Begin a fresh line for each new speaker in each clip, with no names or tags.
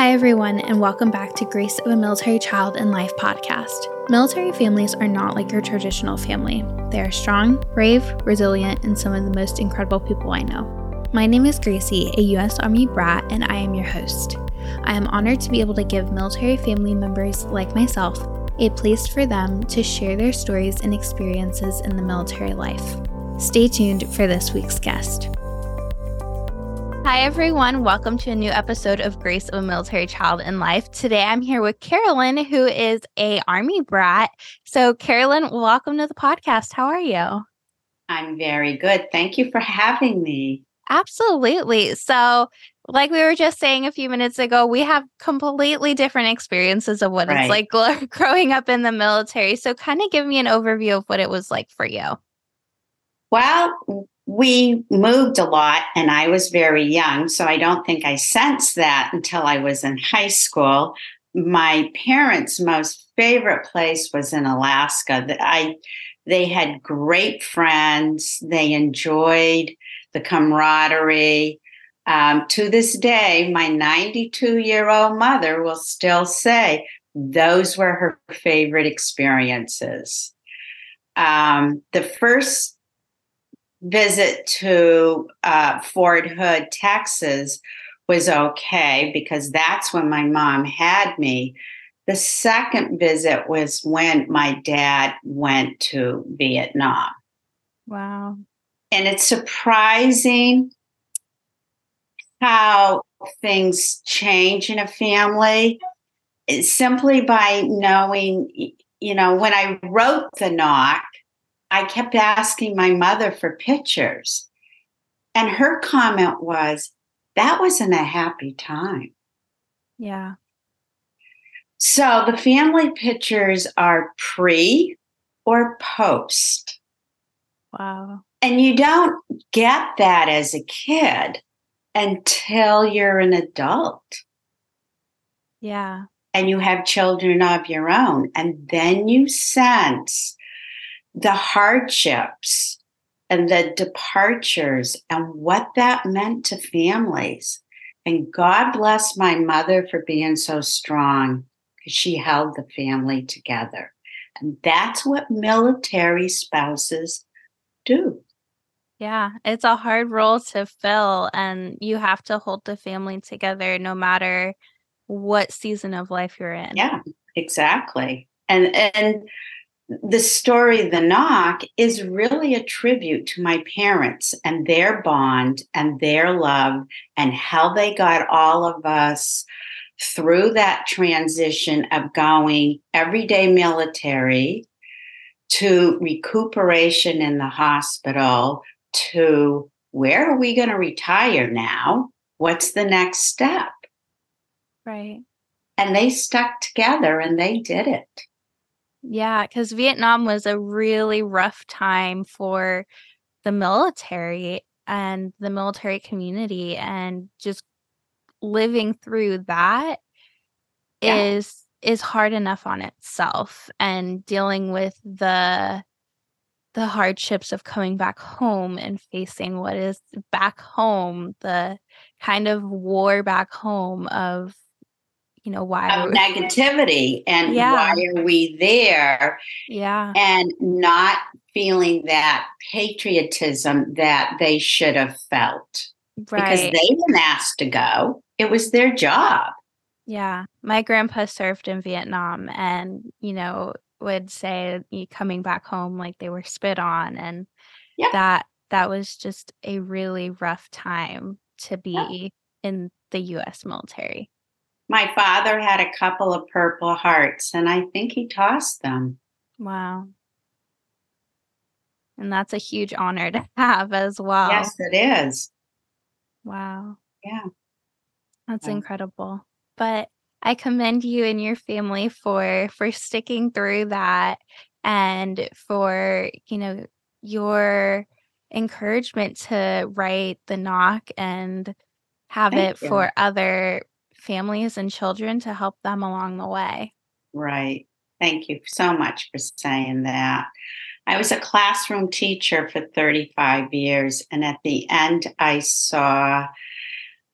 Hi, everyone, and welcome back to Grace of a Military Child in Life podcast. Military families are not like your traditional family. They are strong, brave, resilient, and some of the most incredible people I know. My name is Gracie, a U.S. Army brat, and I am your host. I am honored to be able to give military family members like myself a place for them to share their stories and experiences in the military life. Stay tuned for this week's guest. Hi, everyone. Welcome to a new episode of Grace of a Military Child in Life. Today, I'm here with Carolyn, who is a Army brat. So, Carolyn, welcome to the podcast. How are you?
I'm very good. Thank you for having me.
Absolutely. So, like we were just saying a few minutes ago, we have completely different experiences of what right. it's like growing up in the military. So, kind of give me an overview of what it was like for you.
Well, we moved a lot and I was very young. So I don't think I sensed that until I was in high school. My parents' most favorite place was in Alaska. I they had great friends. They enjoyed the camaraderie. Um, to this day, my 92 year old mother will still say those were her favorite experiences. Um, the first visit to uh, Fort Hood, Texas was okay because that's when my mom had me. The second visit was when my dad went to Vietnam.
Wow.
And it's surprising how things change in a family simply by knowing, you know, when I wrote the knock, I kept asking my mother for pictures. And her comment was, that wasn't a happy time.
Yeah.
So the family pictures are pre or post.
Wow.
And you don't get that as a kid until you're an adult.
Yeah.
And you have children of your own. And then you sense the hardships and the departures and what that meant to families. And God bless my mother for being so strong because she held the family together. And that's what military spouses do.
Yeah, it's a hard role to fill, and you have to hold the family together no matter what season of life you're in.
Yeah, exactly. And and the story, The Knock, is really a tribute to my parents and their bond and their love and how they got all of us through that transition of going everyday military to recuperation in the hospital to where are we going to retire now? What's the next step?
Right.
And they stuck together and they did it.
Yeah, because Vietnam was a really rough time for the military and the military community, and just living through that yeah. is is hard enough on itself and dealing with the the hardships of coming back home and facing what is back home the kind of war back home of you know why
of negativity and yeah. why are we there
yeah
and not feeling that patriotism that they should have felt right. because they didn't ask to go it was their job
yeah my grandpa served in vietnam and you know would say coming back home like they were spit on and yeah. that that was just a really rough time to be yeah. in the US military
my father had a couple of purple hearts and I think he tossed them.
Wow. And that's a huge honor to have as well.
Yes, it is.
Wow.
Yeah.
That's yeah. incredible. But I commend you and your family for for sticking through that and for, you know, your encouragement to write the knock and have Thank it you. for other families and children to help them along the way.
Right. Thank you so much for saying that. I was a classroom teacher for 35 years, and at the end, I saw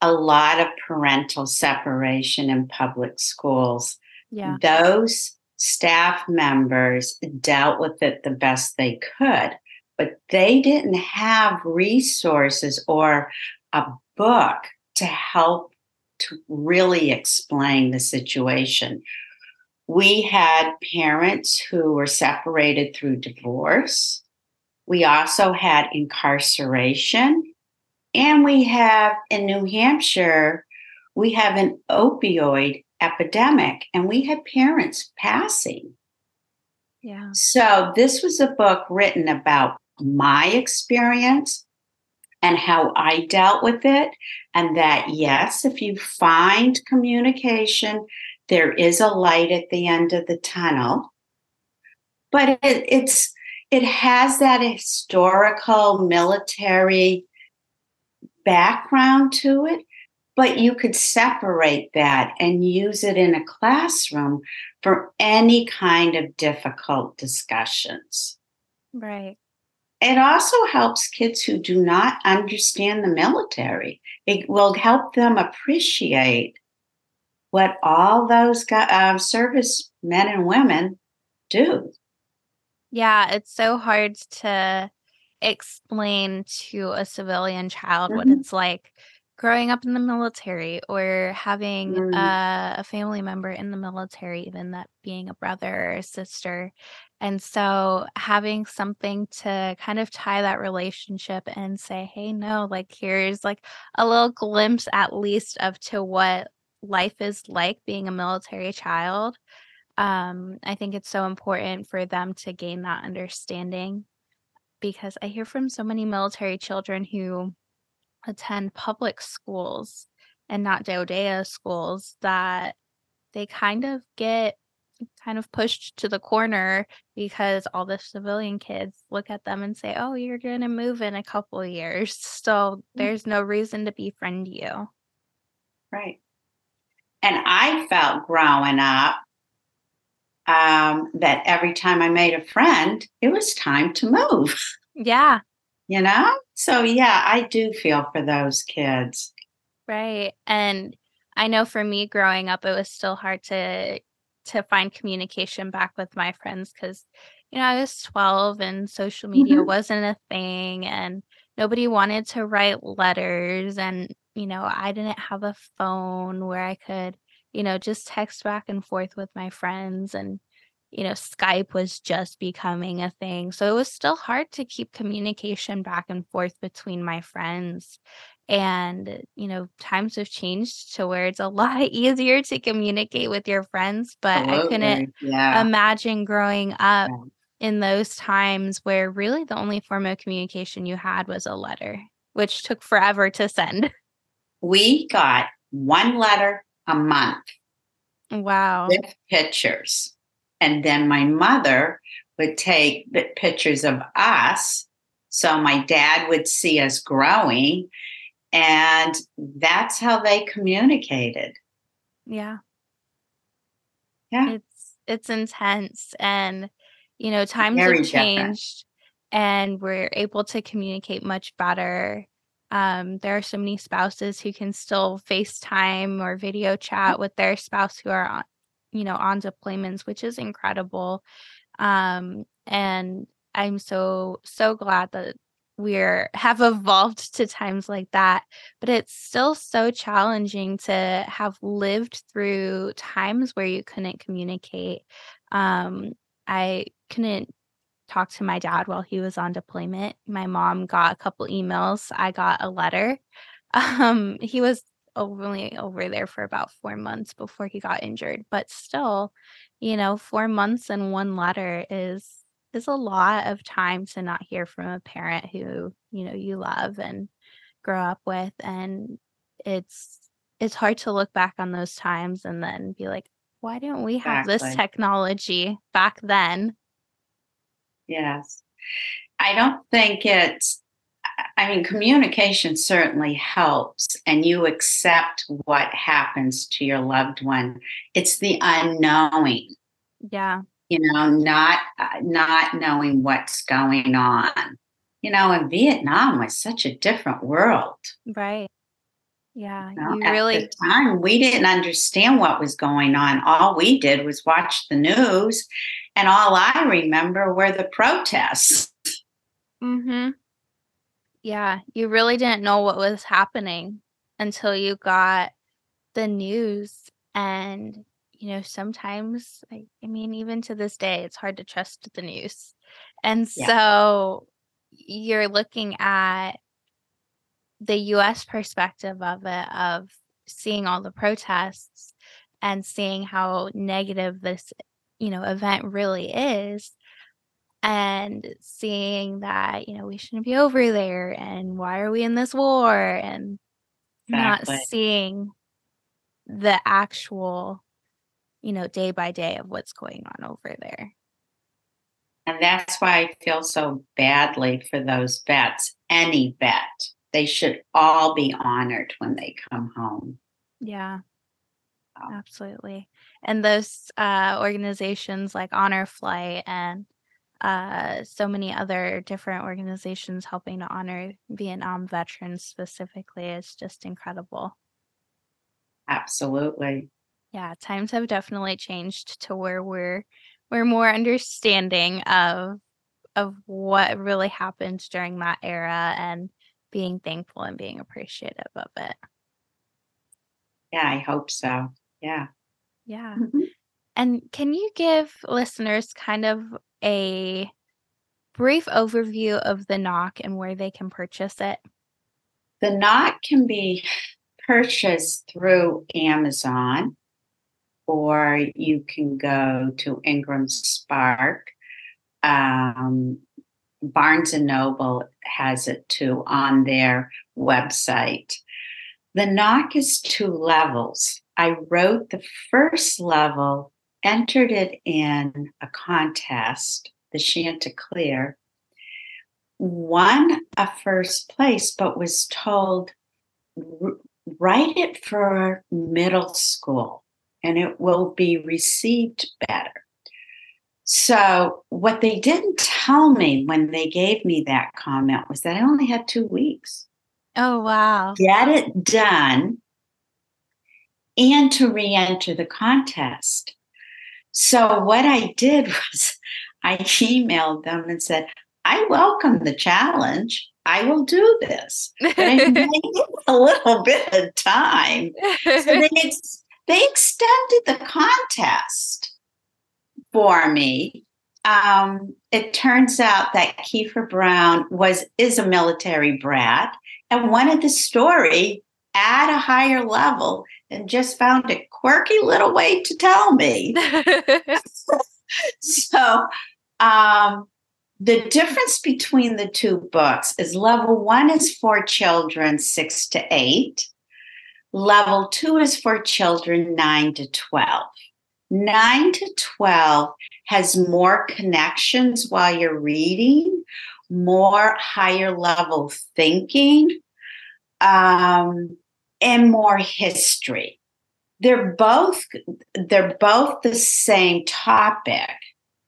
a lot of parental separation in public schools.
Yeah.
Those staff members dealt with it the best they could, but they didn't have resources or a book to help to really explain the situation. We had parents who were separated through divorce. We also had incarceration. And we have in New Hampshire, we have an opioid epidemic, and we had parents passing.
Yeah.
So, this was a book written about my experience and how I dealt with it. And that, yes, if you find communication, there is a light at the end of the tunnel. But it, it's it has that historical military background to it, but you could separate that and use it in a classroom for any kind of difficult discussions.
Right.
It also helps kids who do not understand the military. It will help them appreciate what all those uh, service men and women do.
Yeah, it's so hard to explain to a civilian child what
Mhm.
it's like growing up in the military or having
Mm.
a, a family member in the military, even that being a brother or a sister. And so having something to kind of tie that relationship and say, hey, no, like here's like a little glimpse at least of to what life is like being a military child. Um, I think it's so important for them to gain that understanding because I hear from so many military children who attend public schools and not DoDEA schools that they kind of get kind of pushed to the corner because all the civilian kids look at them and say, "Oh, you're going to move in a couple of years." So there's no reason to befriend you.
Right. And I felt growing up um, that every time I made a friend, it was time to move,
Yeah,
you know? So, yeah, I do feel for those kids.
right. And I know for me growing up it was still hard to to find communication back with my friends cuz you know, I was 12 and social media
Mhm.
wasn't a thing and nobody wanted to write letters and you know, I didn't have a phone where I could, you know, just text back and forth with my friends and you know, Skype was just becoming a thing. So it was still hard to keep communication back and forth between my friends. And, you know, times have changed to where it's a lot easier to communicate with your friends, but I couldn't
Yeah.
imagine growing up
Yeah.
in those times where really the only form of communication you had was a letter, which took forever to send.
We got one letter a month
Wow.
with pictures. And then my mother would take pictures of us. So my dad would see us growing. And that's how they communicated.
Yeah.
Yeah.
It's it's intense and you know, times
Very
have
different.
changed and we're able to communicate much better. Um, there are so many spouses who can still FaceTime or video chat with their spouse who are on, you know, on deployments, which is incredible. Um, and I'm so so glad that we're have evolved to times like that but it's still so challenging to have lived through times where you couldn't communicate um i couldn't talk to my dad while he was on deployment my mom got a couple emails i got a letter um he was only over there for about 4 months before he got injured but still you know 4 months and one letter is is a lot of time to not hear from a parent who you know you love and grow up with and it's it's hard to look back on those times and then be like why didn't we have this technology back then
Yes. I don't think it's, I mean, communication certainly helps and you accept what happens to your loved one. It's the unknowing,
yeah
you know, not, uh, not knowing what's going on. You know, and Vietnam was such a different world.
right Yeah,
you, know,
you
at
really
the time we didn't understand what was going on. All we did was watch the news, and all I remember were the protests.
Mhm. Yeah, you really didn't know what was happening until you got the news and you know, sometimes I, I mean even to this day it's hard to trust the news. And
Yeah,
so you're looking at the US perspective of it of seeing all the protests and seeing how negative this, you know, event really is and seeing that, you know, we shouldn't be over there and why are we in this war and not seeing the actual, you know, day by day of what's going on over there.
And that's why I feel so badly for those vets. Any vet, they should all be honored when they come home.
Yeah, absolutely. And those uh, organizations like Honor Flight and uh, so many other different organizations helping to honor Vietnam veterans specifically is just incredible.
absolutely.
Yeah, times have definitely changed to where we're we're more understanding of of what really happened during that era and being thankful and being appreciative of it.
Yeah, I hope so. Yeah.
Yeah.
Mhm.
And can you give listeners kind of a brief overview of the knock and where they can purchase it?
The knock can be purchased through Amazon, or you can go to Ingram Spark. Um, Barnes and Noble has it too on their website. The knock is two levels. I wrote the first level, entered it in a contest, the Chanticleer, won a first place, but was told "R- write it for middle school and it will be received better. So, what they didn't tell me when they gave me that comment was that I only had two weeks.
Oh, wow.
Get it done and to re enter the contest. So, what I did was I emailed them and said, I welcome the challenge. I will do this. But I need a little bit of time. So they, ex- they extended the contest for me. Um, it turns out that Kiffer Brown was is a military brat and wanted the story at a higher level and just found a quirky little way to tell me. so um, the difference between the two books is level one is for children six to eight, level two is for children nine to 12. Nine to 12 has more connections while you're reading, more higher level thinking, um, and more history. They're both they're both the same topic.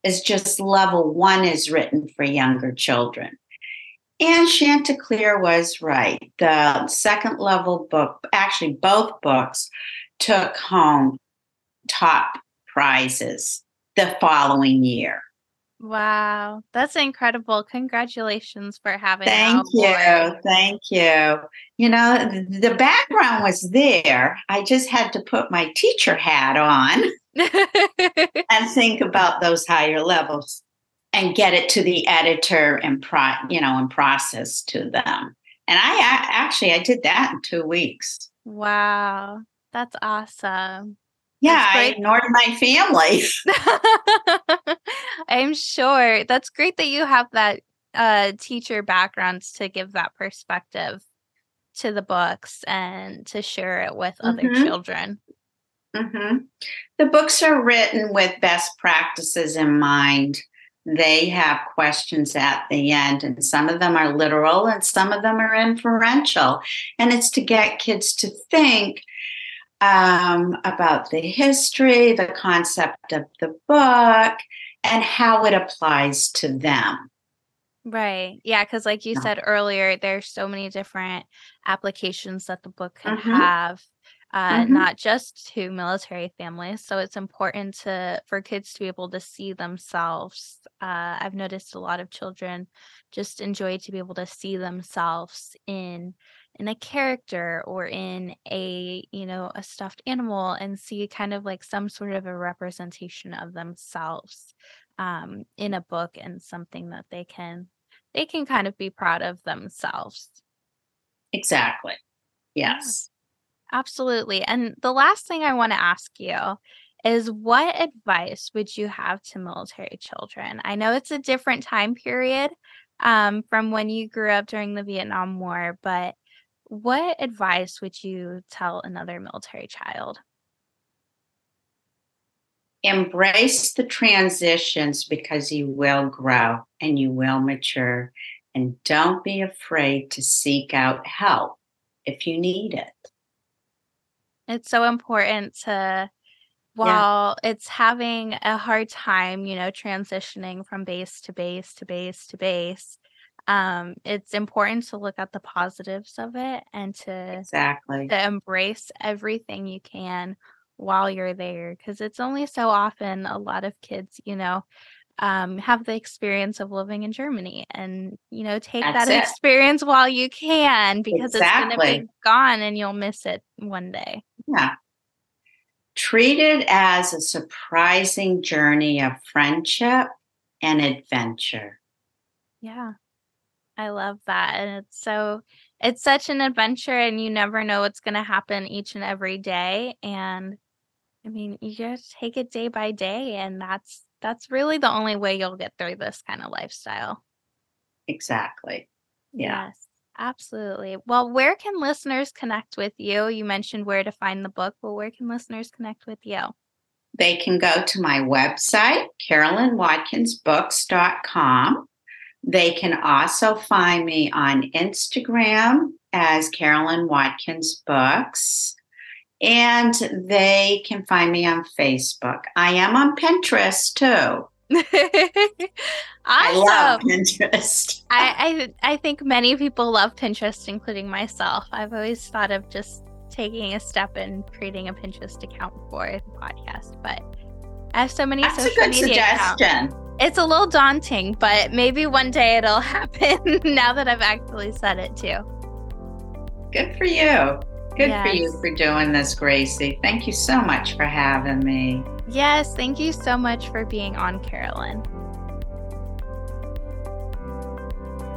It's just level one is written for younger children. And Chanticleer was right. The second level book, actually both books, took home top prizes the following year.
Wow, that's incredible. Congratulations for having
Thank you. Thank you. You know, the background was there. I just had to put my teacher hat on and think about those higher levels and get it to the editor and pro, you know, and process to them. And I actually I did that in 2 weeks.
wow, that's awesome.
Yeah, I ignored my family.
I'm sure that's great that you have that uh teacher backgrounds to give that perspective to the books and to share it with other
Mhm.
children.
hmm The books are written with best practices in mind. They have questions at the end, and some of them are literal and some of them are inferential. And it's to get kids to think um, about the history, the concept of the book, and how it applies to them.
Right. Yeah. Cause like you
No.
said earlier, there's so many different applications that the book can
Mhm.
have, uh,
Mhm.
not just to military families. So it's important to for kids to be able to see themselves. Uh, I've noticed a lot of children just enjoy to be able to see themselves in in a character or in a you know a stuffed animal and see kind of like some sort of a representation of themselves um, in a book and something that they can they can kind of be proud of themselves.
Exactly. Yes.
Absolutely. And the last thing I want to ask you is what advice would you have to military children? I know it's a different time period um, from when you grew up during the Vietnam War, but what advice would you tell another military child?
Embrace the transitions because you will grow and you will mature. And don't be afraid to seek out help if you need it.
It's so important to while it's having a hard time, you know, transitioning from base to base to base to base, um, it's important to look at the positives of it and to
Exactly.
to embrace everything you can while you're there because it's only so often a lot of kids, you know, um, have the experience of living in Germany and, you know, take
That's
that
it.
experience while you can because it's going to be gone and you'll miss it one day.
Yeah. Treat it as a surprising journey of friendship and adventure.
Yeah. I love that. And it's so it's such an adventure and you never know what's going to happen each and every day and I mean, you just take it day by day and that's that's really the only way you'll get through this kind of lifestyle.
Exactly. Yeah.
Yes. Absolutely. Well, where can listeners connect with you? You mentioned where to find the book, Well, where can listeners connect with you?
They can go to my website, carolynwatkinsbooks.com. They can also find me on Instagram as Carolyn Watkins Books. And they can find me on Facebook. I am on Pinterest too. I love. Pinterest.
I, I I think many people love Pinterest, including myself. I've always thought of just taking a step and creating a Pinterest account for the podcast, but I have so many
That's a
social
good
media accounts.
Suggestion.
It's a little daunting, but maybe one day it'll happen. now that I've actually said it too.
Good for you. Good for you for doing this, Gracie. Thank you so much for having me.
Yes, thank you so much for being on, Carolyn.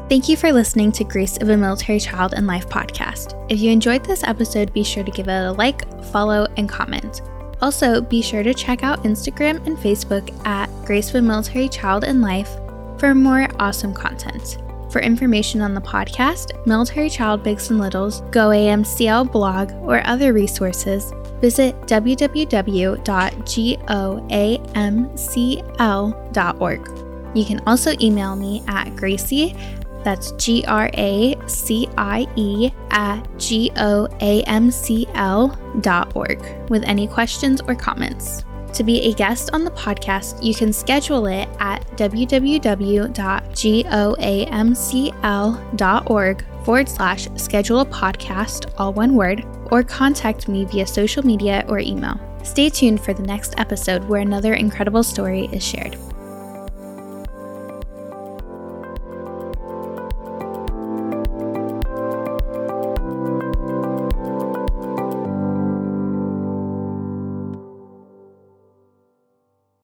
Thank you for listening to Grace of a Military Child and Life podcast. If you enjoyed this episode, be sure to give it a like, follow, and comment. Also, be sure to check out Instagram and Facebook at Grace of Military Child and Life for more awesome content. For information on the podcast, Military Child Bigs and Littles, Go AMCL blog, or other resources, visit www.goamcl.org. You can also email me at Gracie that's G R A C I E at G O A M C L dot org with any questions or comments. To be a guest on the podcast, you can schedule it at www.goamcl.org forward slash schedule a podcast, all one word, or contact me via social media or email. Stay tuned for the next episode where another incredible story is shared.